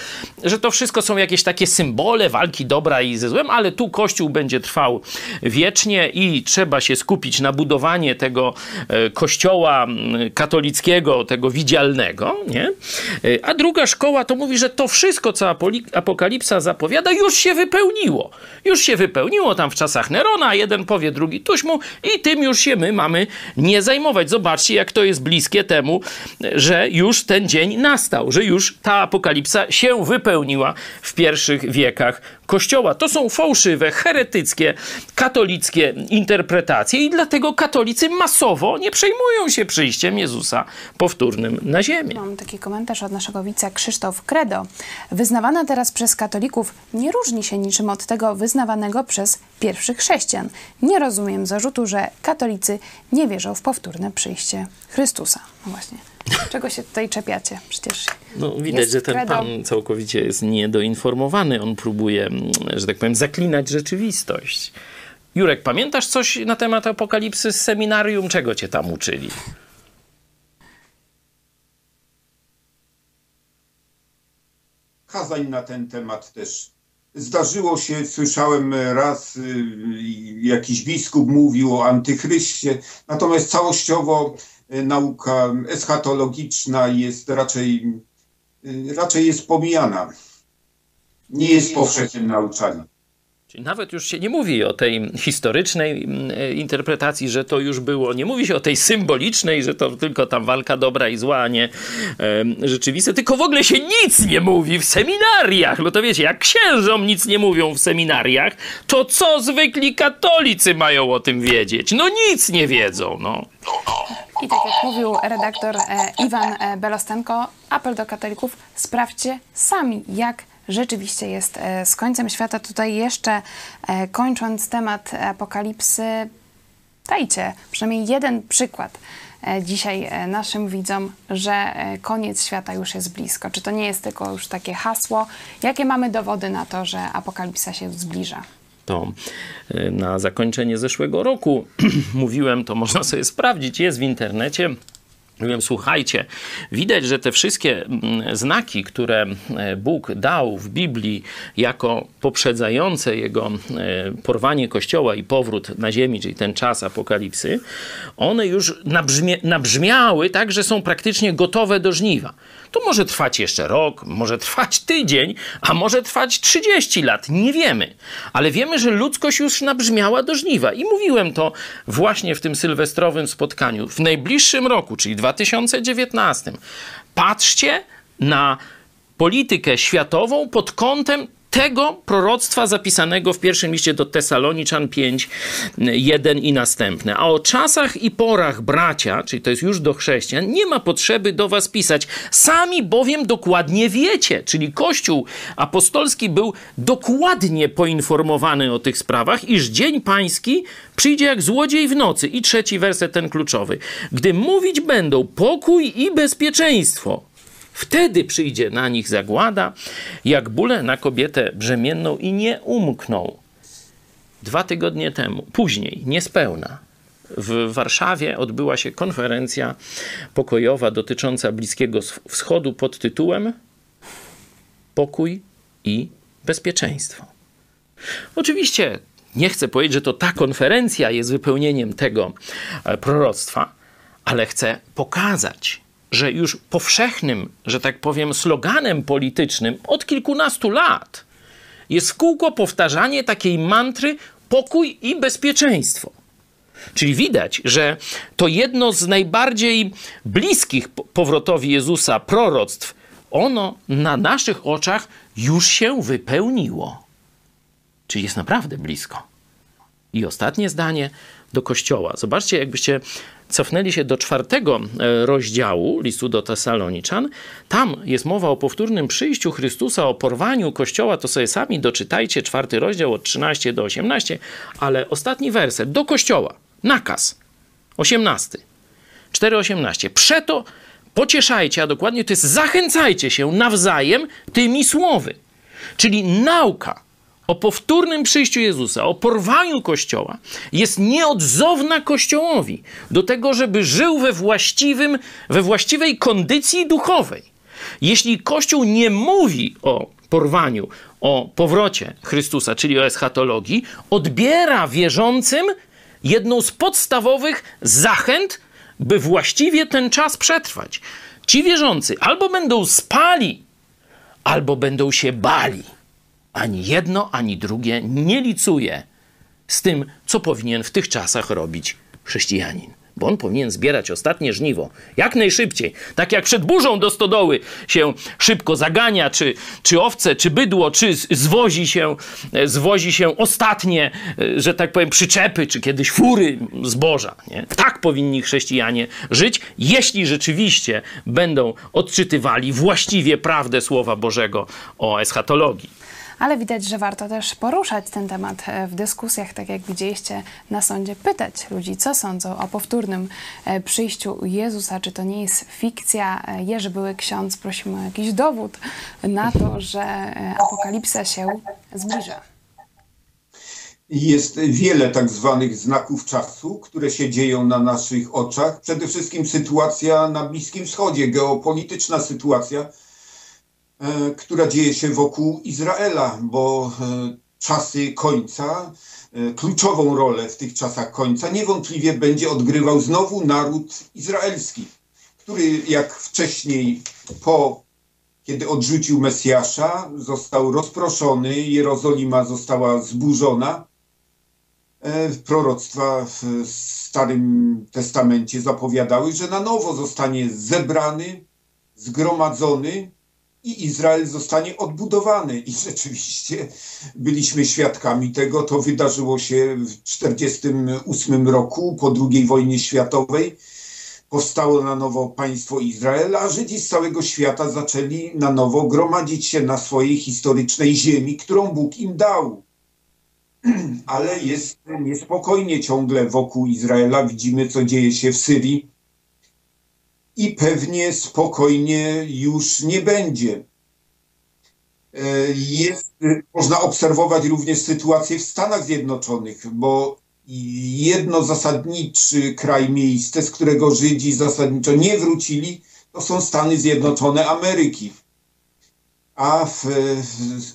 B: że to wszystko są jakieś takie symbole walki dobra dobra i ze złem, ale tu Kościół będzie trwał wiecznie i trzeba się skupić na budowanie tego e, kościoła katolickiego, tego widzialnego, nie? E, a druga szkoła to mówi, że to wszystko, co Apokalipsa zapowiada, już się wypełniło. Już się wypełniło tam w czasach Nerona, jeden powie, drugi tuśmu i tym już się my mamy nie zajmować. Zobaczcie, jak to jest bliskie temu, że już ten dzień nastał, że już ta apokalipsa się wypełniła w pierwszych wiekach Kościoła. To są fałszywe, heretyckie, katolickie interpretacje i dlatego katolicy masowo nie przejmują się przyjściem Jezusa powtórnym na ziemię.
A: Mam taki komentarz od naszego wice Krzysztof Credo. Wyznawana teraz przez katolików nie różni się niczym od tego wyznawanego przez pierwszych chrześcijan. Nie rozumiem zarzutu, że katolicy nie wierzą w powtórne przyjście Chrystusa. No właśnie. Czego się tutaj czepiacie? Przecież.
B: No, widać, że ten credo. pan całkowicie jest niedoinformowany. On próbuje, mm, że tak powiem, zaklinać rzeczywistość. Jurek, pamiętasz coś na temat apokalipsy z seminarium? Czego cię tam uczyli?
C: Kazań na ten temat też zdarzyło się, słyszałem raz, y, jakiś biskup mówił o antychryście, natomiast całościowo nauka eschatologiczna jest raczej, y, raczej jest pomijana. Nie jest powszechnym nauczaniem.
B: Czyli nawet już się nie mówi o tej historycznej mm, e, interpretacji, że to już było. Nie mówi się o tej symbolicznej, że to tylko tam walka dobra i zła, a nie e, rzeczywiste. Tylko w ogóle się nic nie mówi w seminariach. No to wiecie, jak księżom nic nie mówią w seminariach, to co zwykli katolicy mają o tym wiedzieć? No nic nie wiedzą, no.
A: I tak jak mówił redaktor e, Iwan e, Belostenko, apel do katolików, sprawdźcie sami, jak rzeczywiście jest e, z końcem świata. Tutaj jeszcze kończąc temat apokalipsy, dajcie przynajmniej jeden przykład dzisiaj naszym widzom, że koniec świata już jest blisko. Czy to nie jest tylko już takie hasło? Jakie mamy dowody na to, że apokalipsa się zbliża?
B: To e, na zakończenie zeszłego roku mówiłem, to można sobie sprawdzić, jest w internecie. Mówiłem, słuchajcie, widać, że te wszystkie mm, znaki, które e, Bóg dał w Biblii jako poprzedzające jego e, porwanie Kościoła i powrót na ziemi, czyli ten czas apokalipsy, one już nabrzmiały tak, że są praktycznie gotowe do żniwa. To może trwać jeszcze rok, może trwać tydzień, a może trwać 30 lat, nie wiemy. Ale wiemy, że ludzkość już nabrzmiała do żniwa. I mówiłem to właśnie w tym sylwestrowym spotkaniu. W najbliższym roku, czyli 2019, patrzcie na politykę światową pod kątem tego proroctwa zapisanego w pierwszym liście do Tesaloniczan 5, 1 i następne. A o czasach i porach bracia, czyli to jest już do chrześcijan, nie ma potrzeby do was pisać. Sami bowiem dokładnie wiecie, czyli Kościół apostolski był dokładnie poinformowany o tych sprawach, iż dzień pański przyjdzie jak złodziej w nocy. I trzeci werset ten kluczowy. Gdy mówić będą pokój i bezpieczeństwo, Wtedy przyjdzie na nich zagłada, jak bóle na kobietę brzemienną i nie umkną. Dwa tygodnie temu, później, niespełna, w Warszawie odbyła się konferencja pokojowa dotycząca Bliskiego Wschodu pod tytułem Pokój i bezpieczeństwo. Oczywiście nie chcę powiedzieć, że to ta konferencja jest wypełnieniem tego e, proroctwa, ale chcę pokazać, że już powszechnym, że tak powiem, sloganem politycznym od kilkunastu lat jest kółko powtarzanie takiej mantry pokój i bezpieczeństwo. Czyli widać, że to jedno z najbardziej bliskich powrotowi Jezusa proroctw, ono na naszych oczach już się wypełniło. Czyli jest naprawdę blisko. I ostatnie zdanie do Kościoła. Zobaczcie, jakbyście cofnęli się do czwartego e, rozdziału listu do Tesaloniczan, tam jest mowa o powtórnym przyjściu Chrystusa, o porwaniu Kościoła, to sobie sami doczytajcie, czwarty rozdział od 13 do 18, ale ostatni werset, do Kościoła, nakaz, 18, 4,18. Przeto pocieszajcie, a dokładnie to jest zachęcajcie się nawzajem tymi słowy. Czyli nauka, o powtórnym przyjściu Jezusa, o porwaniu Kościoła, jest nieodzowna Kościołowi do tego, żeby żył we, właściwym, we właściwej kondycji duchowej. Jeśli Kościół nie mówi o porwaniu, o powrocie Chrystusa, czyli o eschatologii, odbiera wierzącym jedną z podstawowych zachęt, by właściwie ten czas przetrwać. Ci wierzący albo będą spali, albo będą się bali ani jedno, ani drugie nie licuje z tym, co powinien w tych czasach robić chrześcijanin. Bo on powinien zbierać ostatnie żniwo jak najszybciej. Tak jak przed burzą do stodoły się szybko zagania, czy, czy owce, czy bydło, czy zwozi się, zwozi się ostatnie, e, że tak powiem, przyczepy, czy kiedyś fury zboża. Nie? Tak powinni chrześcijanie żyć, jeśli rzeczywiście będą odczytywali właściwie prawdę Słowa Bożego o eschatologii
A: ale widać, że warto też poruszać ten temat e, w dyskusjach, tak jak widzieliście na sądzie, pytać ludzi, co sądzą o powtórnym e, przyjściu Jezusa, czy to nie jest fikcja. E, Jerzy były ksiądz, prosimy o jakiś dowód na to, że apokalipsa się zbliża.
C: Jest wiele tak zwanych znaków czasu, które się dzieją na naszych oczach. Przede wszystkim sytuacja na Bliskim Wschodzie, geopolityczna sytuacja, która dzieje się wokół Izraela, bo e, czasy końca, e, kluczową rolę w tych czasach końca niewątpliwie będzie odgrywał znowu naród izraelski, który jak wcześniej po kiedy odrzucił Mesjasza, został rozproszony, Jerozolima została zburzona. E, Proroctwa w Starym Testamencie zapowiadały, że na nowo zostanie zebrany, zgromadzony i Izrael zostanie odbudowany. I rzeczywiście byliśmy świadkami tego. To wydarzyło się w 1948 roku, po II wojnie światowej. Powstało na nowo państwo Izrael, a Żydzi z całego świata zaczęli na nowo gromadzić się na swojej historycznej ziemi, którą Bóg im dał. Ale jest niespokojnie ciągle wokół Izraela. Widzimy, co dzieje się w Syrii i pewnie spokojnie już nie będzie. E, Jest, można obserwować również sytuację w Stanach Zjednoczonych, bo jedno zasadniczy kraj, miejsce, z którego Żydzi zasadniczo nie wrócili, to są Stany Zjednoczone Ameryki. A w,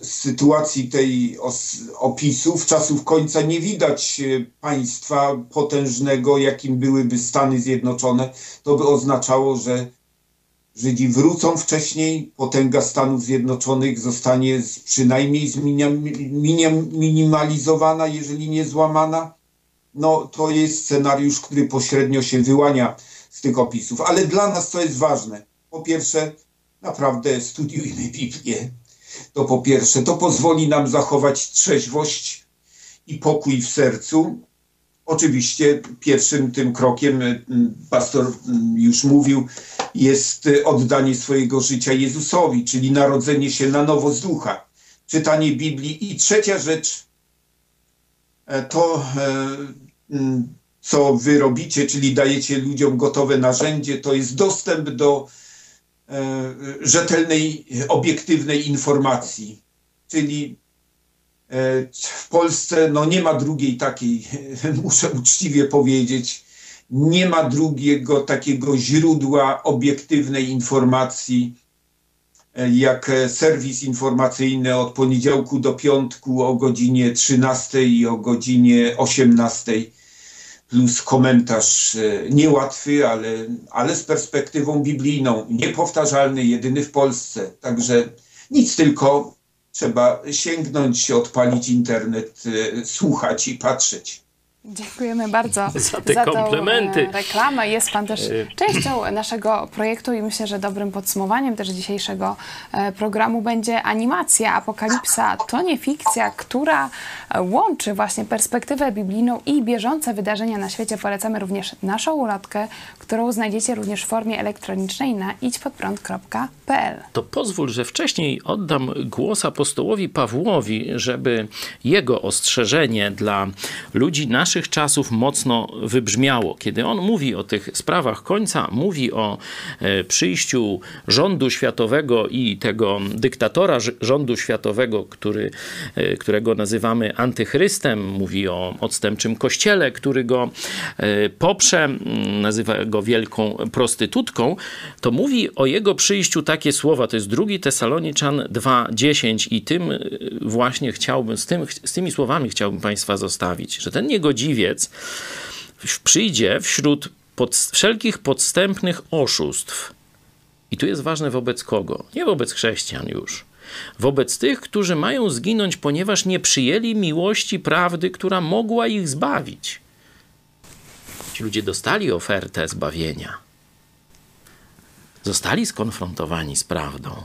C: w sytuacji tej os, opisów czasów końca nie widać e, państwa potężnego, jakim byłyby Stany Zjednoczone. To by oznaczało, że Żydzi wrócą wcześniej, potęga Stanów Zjednoczonych zostanie przynajmniej minimalizowana, jeżeli nie złamana. No to jest scenariusz, który pośrednio się wyłania z tych opisów. Ale dla nas co jest ważne? Po pierwsze, naprawdę studiujmy Biblię. To po pierwsze, to pozwoli nam zachować trzeźwość i pokój w sercu. Oczywiście pierwszym tym krokiem, y, pastor y, już mówił, jest y, oddanie swojego życia Jezusowi, czyli narodzenie się na nowo z ducha, czytanie Biblii. I trzecia rzecz, e, to e, co wy robicie, czyli dajecie ludziom gotowe narzędzie, to jest dostęp do rzetelnej, obiektywnej informacji. Czyli e, w Polsce no, nie ma drugiej takiej, muszę uczciwie powiedzieć, nie ma drugiego takiego źródła obiektywnej informacji, e, jak e, serwis informacyjny od poniedziałku do piątku o godzinie 13 i o godzinie 18 plus komentarz e, niełatwy, ale, ale z perspektywą biblijną, niepowtarzalny, jedyny w Polsce. Także nic tylko trzeba sięgnąć, odpalić internet, e, słuchać i patrzeć.
A: Dziękujemy bardzo
B: Za te
A: tą
B: komplementy.
A: e, reklamę. Jest Pan też
B: E.
A: częścią naszego projektu i myślę, że dobrym podsumowaniem też dzisiejszego e, programu będzie animacja Apokalipsa. To nie fikcja, która łączy właśnie perspektywę biblijną i bieżące wydarzenia na świecie. Polecamy również naszą ulotkę, którą znajdziecie również w formie elektronicznej na idźpodprąd.pl.
B: To pozwól, że wcześniej oddam głos apostołowi Pawłowi, żeby jego ostrzeżenie dla ludzi naszych czasów mocno wybrzmiało. Kiedy on mówi o tych sprawach końca, mówi o e, przyjściu rządu światowego i tego dyktatora rządu światowego, który, e, którego nazywamy antychrystem, mówi o odstępczym kościele, który go e, poprze, nazywa go wielką prostytutką, to mówi o jego przyjściu takie słowa, to jest drugi Tesaloniczan 2:10 i tym y, właśnie chciałbym, z, tym, z tymi słowami chciałbym Państwa zostawić, że ten niegodziwiec przyjdzie wśród pod, wszelkich podstępnych oszustw. I tu jest ważne wobec kogo? Nie wobec chrześcijan już. Wobec tych, którzy mają zginąć, ponieważ nie przyjęli miłości prawdy, która mogła ich zbawić. Ci ludzie dostali ofertę zbawienia. Zostali skonfrontowani z prawdą.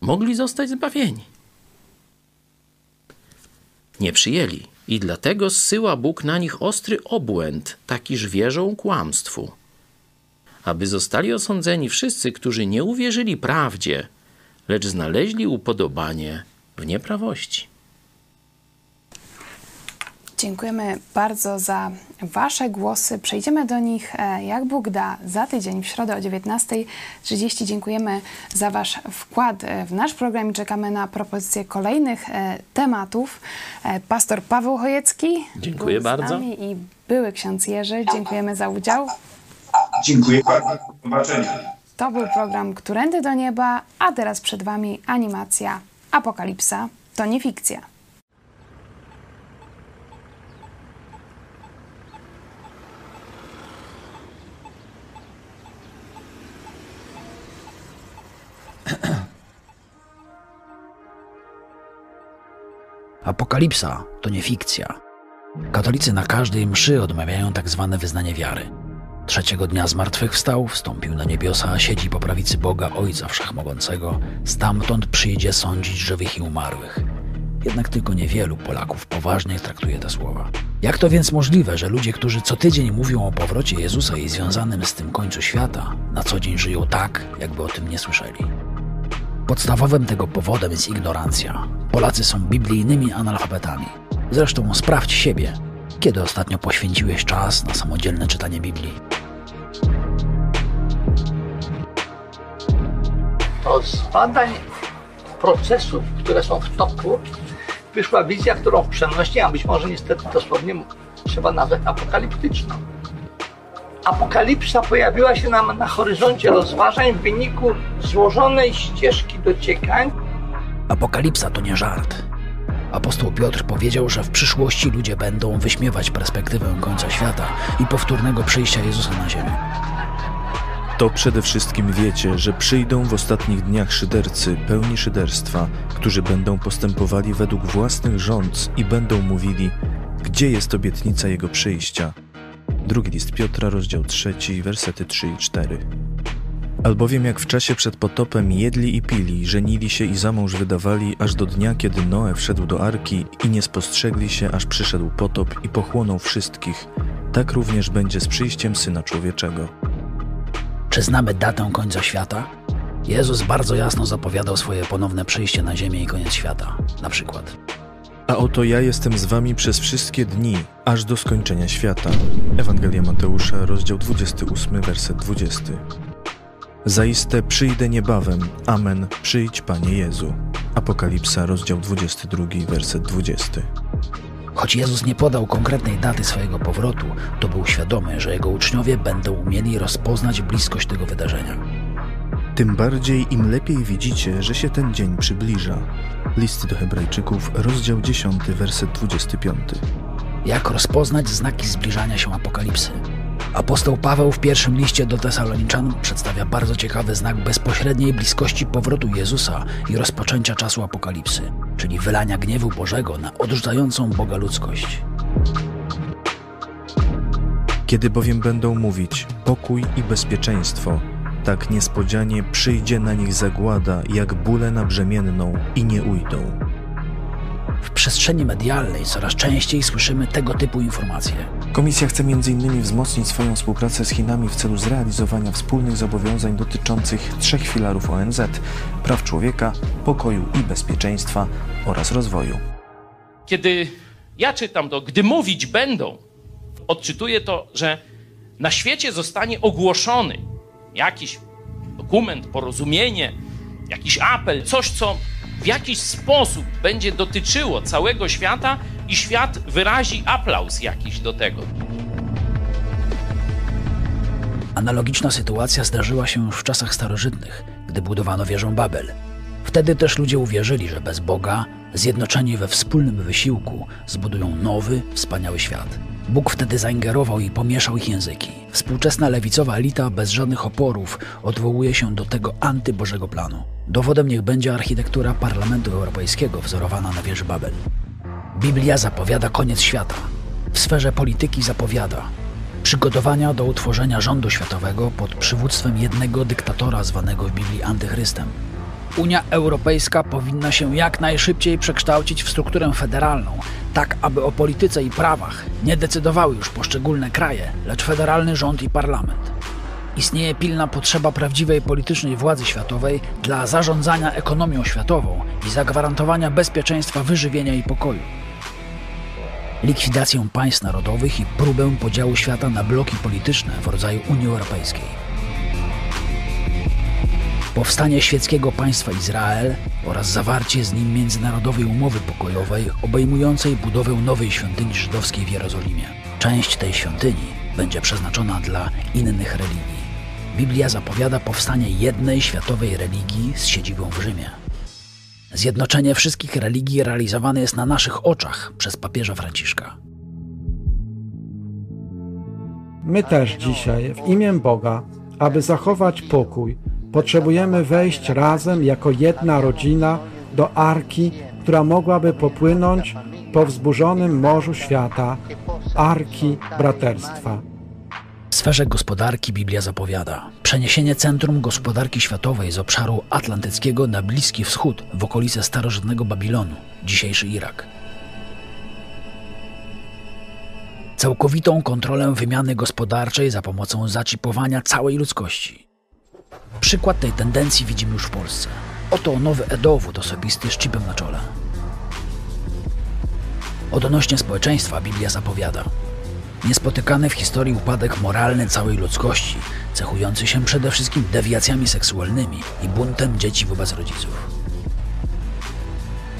B: Mogli zostać zbawieni. Nie przyjęli i dlatego zsyła Bóg na nich ostry obłęd, takiż wierzą kłamstwu. Aby zostali osądzeni wszyscy, którzy nie uwierzyli prawdzie, lecz znaleźli upodobanie w nieprawości.
A: Dziękujemy bardzo za Wasze głosy. Przejdziemy do nich, e, jak Bóg da, za tydzień w środę o 19.30. Dziękujemy za Wasz wkład e, w nasz program i czekamy na propozycje kolejnych e, tematów. Pastor Paweł Chojecki.
B: Dziękuję bardzo.
A: nami I były ksiądz Jerzy. Dziękujemy za udział.
C: Dziękuję bardzo. Do zobaczenia.
A: To był program Którędy do Nieba, a teraz przed Wami animacja Apokalipsa. To nie fikcja.
D: Apokalipsa to nie fikcja. Katolicy na każdej mszy odmawiają tak zwane wyznanie wiary. Trzeciego dnia zmartwychwstał, wstąpił na niebiosa, siedzi po prawicy Boga Ojca Wszechmogącego, stamtąd przyjdzie sądzić żywych i umarłych. Jednak tylko niewielu Polaków poważnie traktuje te słowa. Jak to więc możliwe, że ludzie, którzy co tydzień mówią o powrocie Jezusa i związanym z tym końcu świata, na co dzień żyją tak, jakby o tym nie słyszeli? Podstawowym tego powodem jest ignorancja. Polacy są biblijnymi analfabetami. Zresztą sprawdź siebie, kiedy ostatnio poświęciłeś czas na samodzielne czytanie Biblii.
P: To z badań procesów, które są w toku, wyszła wizja, którą w przenośni, a być może niestety dosłownie trzeba nazwać apokaliptyczną. Apokalipsa pojawiła się nam na horyzoncie rozważań w wyniku złożonej ścieżki dociekań.
D: Apokalipsa to nie żart. Apostoł Piotr powiedział, że w przyszłości ludzie będą wyśmiewać perspektywę końca świata i powtórnego przyjścia Jezusa na ziemię.
Q: To przede wszystkim wiecie, że przyjdą w ostatnich dniach szydercy pełni szyderstwa, którzy będą postępowali według własnych rządz i będą mówili, gdzie jest obietnica Jego przyjścia. Drugi list Piotra, rozdział 3, wersety 3 i 4. Albowiem jak w czasie przed potopem jedli i pili, żenili się i za mąż wydawali, aż do dnia, kiedy Noe wszedł do arki i nie spostrzegli się, aż przyszedł potop i pochłonął wszystkich, tak również będzie z przyjściem Syna Człowieczego.
D: Czy znamy datę końca świata? Jezus bardzo jasno zapowiadał swoje ponowne przyjście na ziemię i koniec świata. Na przykład.
Q: A oto ja jestem z wami przez wszystkie dni, aż do skończenia świata. Ewangelia Mateusza, rozdział 28, werset 20. Zaiste przyjdę niebawem. Amen. Przyjdź, Panie Jezu. Apokalipsa, rozdział 22, werset 20.
D: Choć Jezus nie podał konkretnej daty swojego powrotu, to był świadomy, że jego uczniowie będą umieli rozpoznać bliskość tego wydarzenia.
Q: Tym bardziej im lepiej widzicie, że się ten dzień przybliża. List do Hebrajczyków, rozdział 10, werset 25.
D: Jak rozpoznać znaki zbliżania się apokalipsy? Apostoł Paweł w pierwszym liście do Tesaloniczan przedstawia bardzo ciekawy znak bezpośredniej bliskości powrotu Jezusa i rozpoczęcia czasu apokalipsy, czyli wylania gniewu Bożego na odrzucającą Boga ludzkość.
Q: Kiedy bowiem będą mówić pokój i bezpieczeństwo, tak niespodzianie przyjdzie na nich zagłada, jak bóle na brzemienną i nie ujdą.
D: W przestrzeni medialnej coraz częściej słyszymy tego typu informacje.
Q: Komisja chce m.in. wzmocnić swoją współpracę z Chinami w celu zrealizowania wspólnych zobowiązań dotyczących trzech filarów ONZ: praw człowieka, pokoju i bezpieczeństwa oraz rozwoju.
B: Kiedy ja czytam to, gdy mówić będą, odczytuję to, że na świecie zostanie ogłoszony jakiś dokument, porozumienie, jakiś apel, coś, co w jakiś sposób będzie dotyczyło całego świata i świat wyrazi aplauz jakiś do tego.
D: Analogiczna sytuacja zdarzyła się już w czasach starożytnych, gdy budowano wieżę Babel. Wtedy też ludzie uwierzyli, że bez Boga, zjednoczeni we wspólnym wysiłku, zbudują nowy, wspaniały świat. Bóg wtedy zaingerował i pomieszał ich języki. Współczesna lewicowa elita bez żadnych oporów odwołuje się do tego antybożego planu. Dowodem niech będzie architektura Parlamentu Europejskiego wzorowana na wieży Babel. Biblia zapowiada koniec świata. W sferze polityki zapowiada przygotowania do utworzenia rządu światowego pod przywództwem jednego dyktatora zwanego w Biblii antychrystem. Unia Europejska powinna się jak najszybciej przekształcić w strukturę federalną, tak aby o polityce i prawach nie decydowały już poszczególne kraje, lecz federalny rząd i parlament. Istnieje pilna potrzeba prawdziwej politycznej władzy światowej dla zarządzania ekonomią światową i zagwarantowania bezpieczeństwa wyżywienia i pokoju. Likwidację państw narodowych i próbę podziału świata na bloki polityczne w rodzaju Unii Europejskiej powstanie świeckiego państwa Izrael oraz zawarcie z nim międzynarodowej umowy pokojowej obejmującej budowę nowej świątyni żydowskiej w Jerozolimie. Część tej świątyni będzie przeznaczona dla innych religii. Biblia zapowiada powstanie jednej światowej religii z siedzibą w Rzymie. Zjednoczenie wszystkich religii realizowane jest na naszych oczach przez papieża Franciszka.
R: My też dzisiaj w imię Boga, aby zachować pokój, potrzebujemy wejść razem jako jedna rodzina do arki, która mogłaby popłynąć po wzburzonym morzu świata, arki braterstwa.
D: W sferze gospodarki Biblia zapowiada przeniesienie centrum gospodarki światowej z obszaru atlantyckiego na Bliski Wschód w okolice starożytnego Babilonu, dzisiejszy Irak. Całkowitą kontrolę wymiany gospodarczej za pomocą zaczipowania całej ludzkości. Przykład tej tendencji widzimy już w Polsce. Oto nowy e-dowód osobisty z chipem na czole. Odnośnie społeczeństwa Biblia zapowiada niespotykany w historii upadek moralny całej ludzkości, cechujący się przede wszystkim dewiacjami seksualnymi i buntem dzieci wobec rodziców.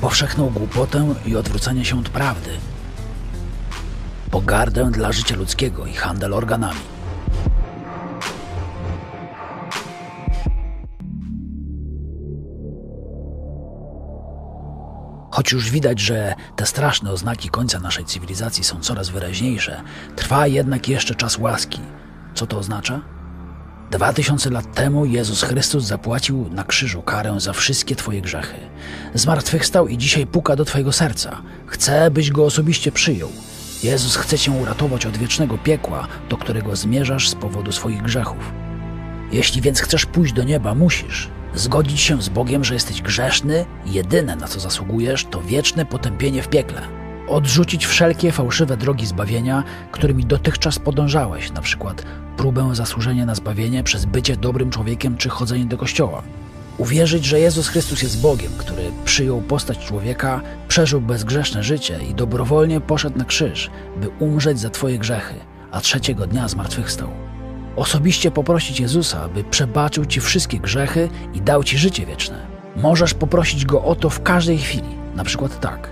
D: Powszechną głupotę i odwrócenie się od prawdy, pogardę dla życia ludzkiego i handel organami. Choć już widać, że te straszne oznaki końca naszej cywilizacji są coraz wyraźniejsze, trwa jednak jeszcze czas łaski. Co to oznacza? Dwa tysiące lat temu Jezus Chrystus zapłacił na krzyżu karę za wszystkie Twoje grzechy. Zmartwychwstał i dzisiaj puka do Twojego serca. Chce, byś go osobiście przyjął. Jezus chce Cię uratować od wiecznego piekła, do którego zmierzasz z powodu swoich grzechów. Jeśli więc chcesz pójść do nieba, musisz zgodzić się z Bogiem, że jesteś grzeszny jedyne na co zasługujesz to wieczne potępienie w piekle. Odrzucić wszelkie fałszywe drogi zbawienia, którymi dotychczas podążałeś, na przykład próbę zasłużenia na zbawienie przez bycie dobrym człowiekiem czy chodzenie do kościoła. Uwierzyć, że Jezus Chrystus jest Bogiem, który przyjął postać człowieka, przeżył bezgrzeszne życie i dobrowolnie poszedł na krzyż, by umrzeć za Twoje grzechy, a trzeciego dnia zmartwychwstał. Osobiście poprosić Jezusa, by przebaczył Ci wszystkie grzechy i dał Ci życie wieczne. Możesz poprosić Go o to w każdej chwili, na przykład tak.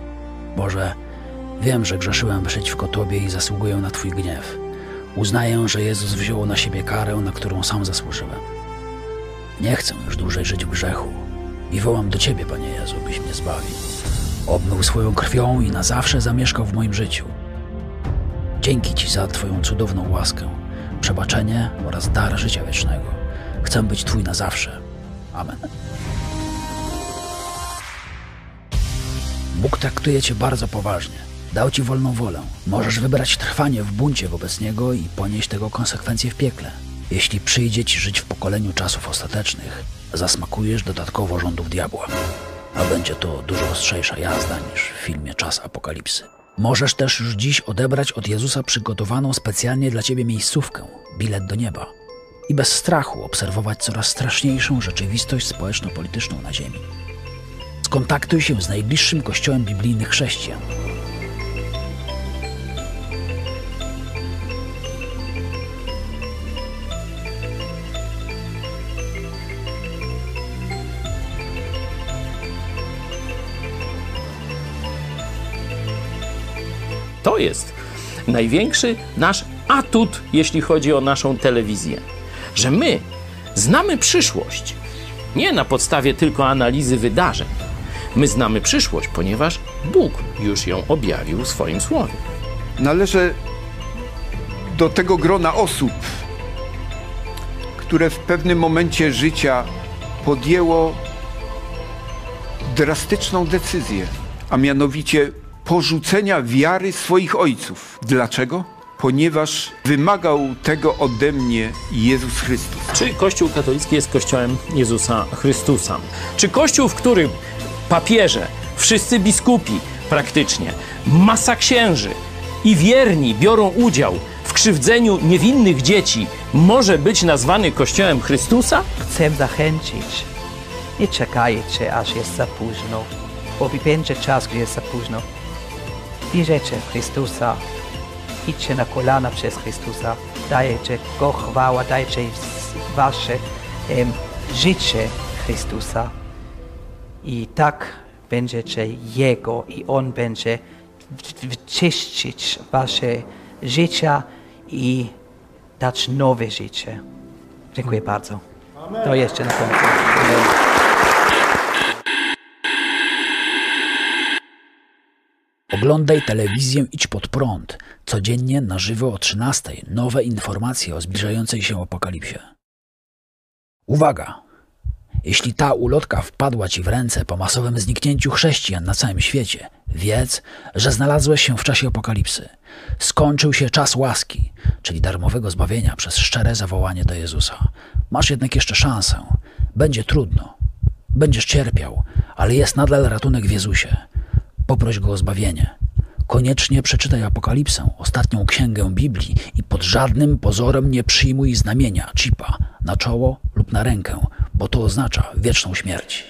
D: Boże, wiem, że grzeszyłem przeciwko Tobie i zasługuję na Twój gniew. Uznaję, że Jezus wziął na siebie karę, na którą sam zasłużyłem. Nie chcę już dłużej żyć w grzechu i wołam do Ciebie, Panie Jezu, byś mnie zbawił. Obmył swoją krwią i na zawsze zamieszkał w moim życiu. Dzięki Ci za Twoją cudowną łaskę, przebaczenie oraz dar życia wiecznego. Chcę być Twój na zawsze. Amen. Bóg traktuje Cię bardzo poważnie. Dał Ci wolną wolę. Możesz wybrać trwanie w buncie wobec Niego i ponieść tego konsekwencje w piekle. Jeśli przyjdzie Ci żyć w pokoleniu czasów ostatecznych, zasmakujesz dodatkowo rządów diabła. A będzie to dużo ostrzejsza jazda niż w filmie Czas Apokalipsy. Możesz też już dziś odebrać od Jezusa przygotowaną specjalnie dla Ciebie miejscówkę, bilet do nieba. I bez strachu obserwować coraz straszniejszą rzeczywistość społeczno-polityczną na Ziemi. Skontaktuj się z najbliższym kościołem biblijnych chrześcijan.
B: Jest największy nasz atut, jeśli chodzi o naszą telewizję. Że my znamy przyszłość. Nie na podstawie tylko analizy wydarzeń. My znamy przyszłość, ponieważ Bóg już ją objawił w swoim słowie.
S: Należę do tego grona osób, które w pewnym momencie życia podjęło drastyczną decyzję, a mianowicie porzucenia wiary swoich ojców. Dlaczego? Ponieważ wymagał tego ode mnie Jezus Chrystus.
B: Czy Kościół katolicki jest Kościołem Jezusa Chrystusa? Czy Kościół, w którym papieże, wszyscy biskupi praktycznie, masa księży i wierni biorą udział w krzywdzeniu niewinnych dzieci, może być nazwany Kościołem Chrystusa?
T: Chcę zachęcić. Nie czekajcie, aż jest za późno, bo będzie czas, gdy jest za późno. Wierzycie w Chrystusa, idźcie na kolana przez Chrystusa, dajecie Go chwała, dajcie wasze em, życie Chrystusa i tak będziecie Jego i On będzie czyścić wasze życia i dać nowe życie. Dziękuję bardzo. To jeszcze na końcu.
D: Oglądaj telewizję Idź Pod Prąd. Codziennie na żywo o 13. Nowe informacje o zbliżającej się apokalipsie. Uwaga! Jeśli ta ulotka wpadła ci w ręce po masowym zniknięciu chrześcijan na całym świecie, wiedz, że znalazłeś się w czasie apokalipsy. Skończył się czas łaski, czyli darmowego zbawienia przez szczere zawołanie do Jezusa. Masz jednak jeszcze szansę. Będzie trudno. Będziesz cierpiał, ale jest nadal ratunek w Jezusie. Poproś Go o zbawienie. Koniecznie przeczytaj Apokalipsę, ostatnią księgę Biblii i pod żadnym pozorem nie przyjmuj znamienia, chipa, na czoło lub na rękę, bo to oznacza wieczną śmierć.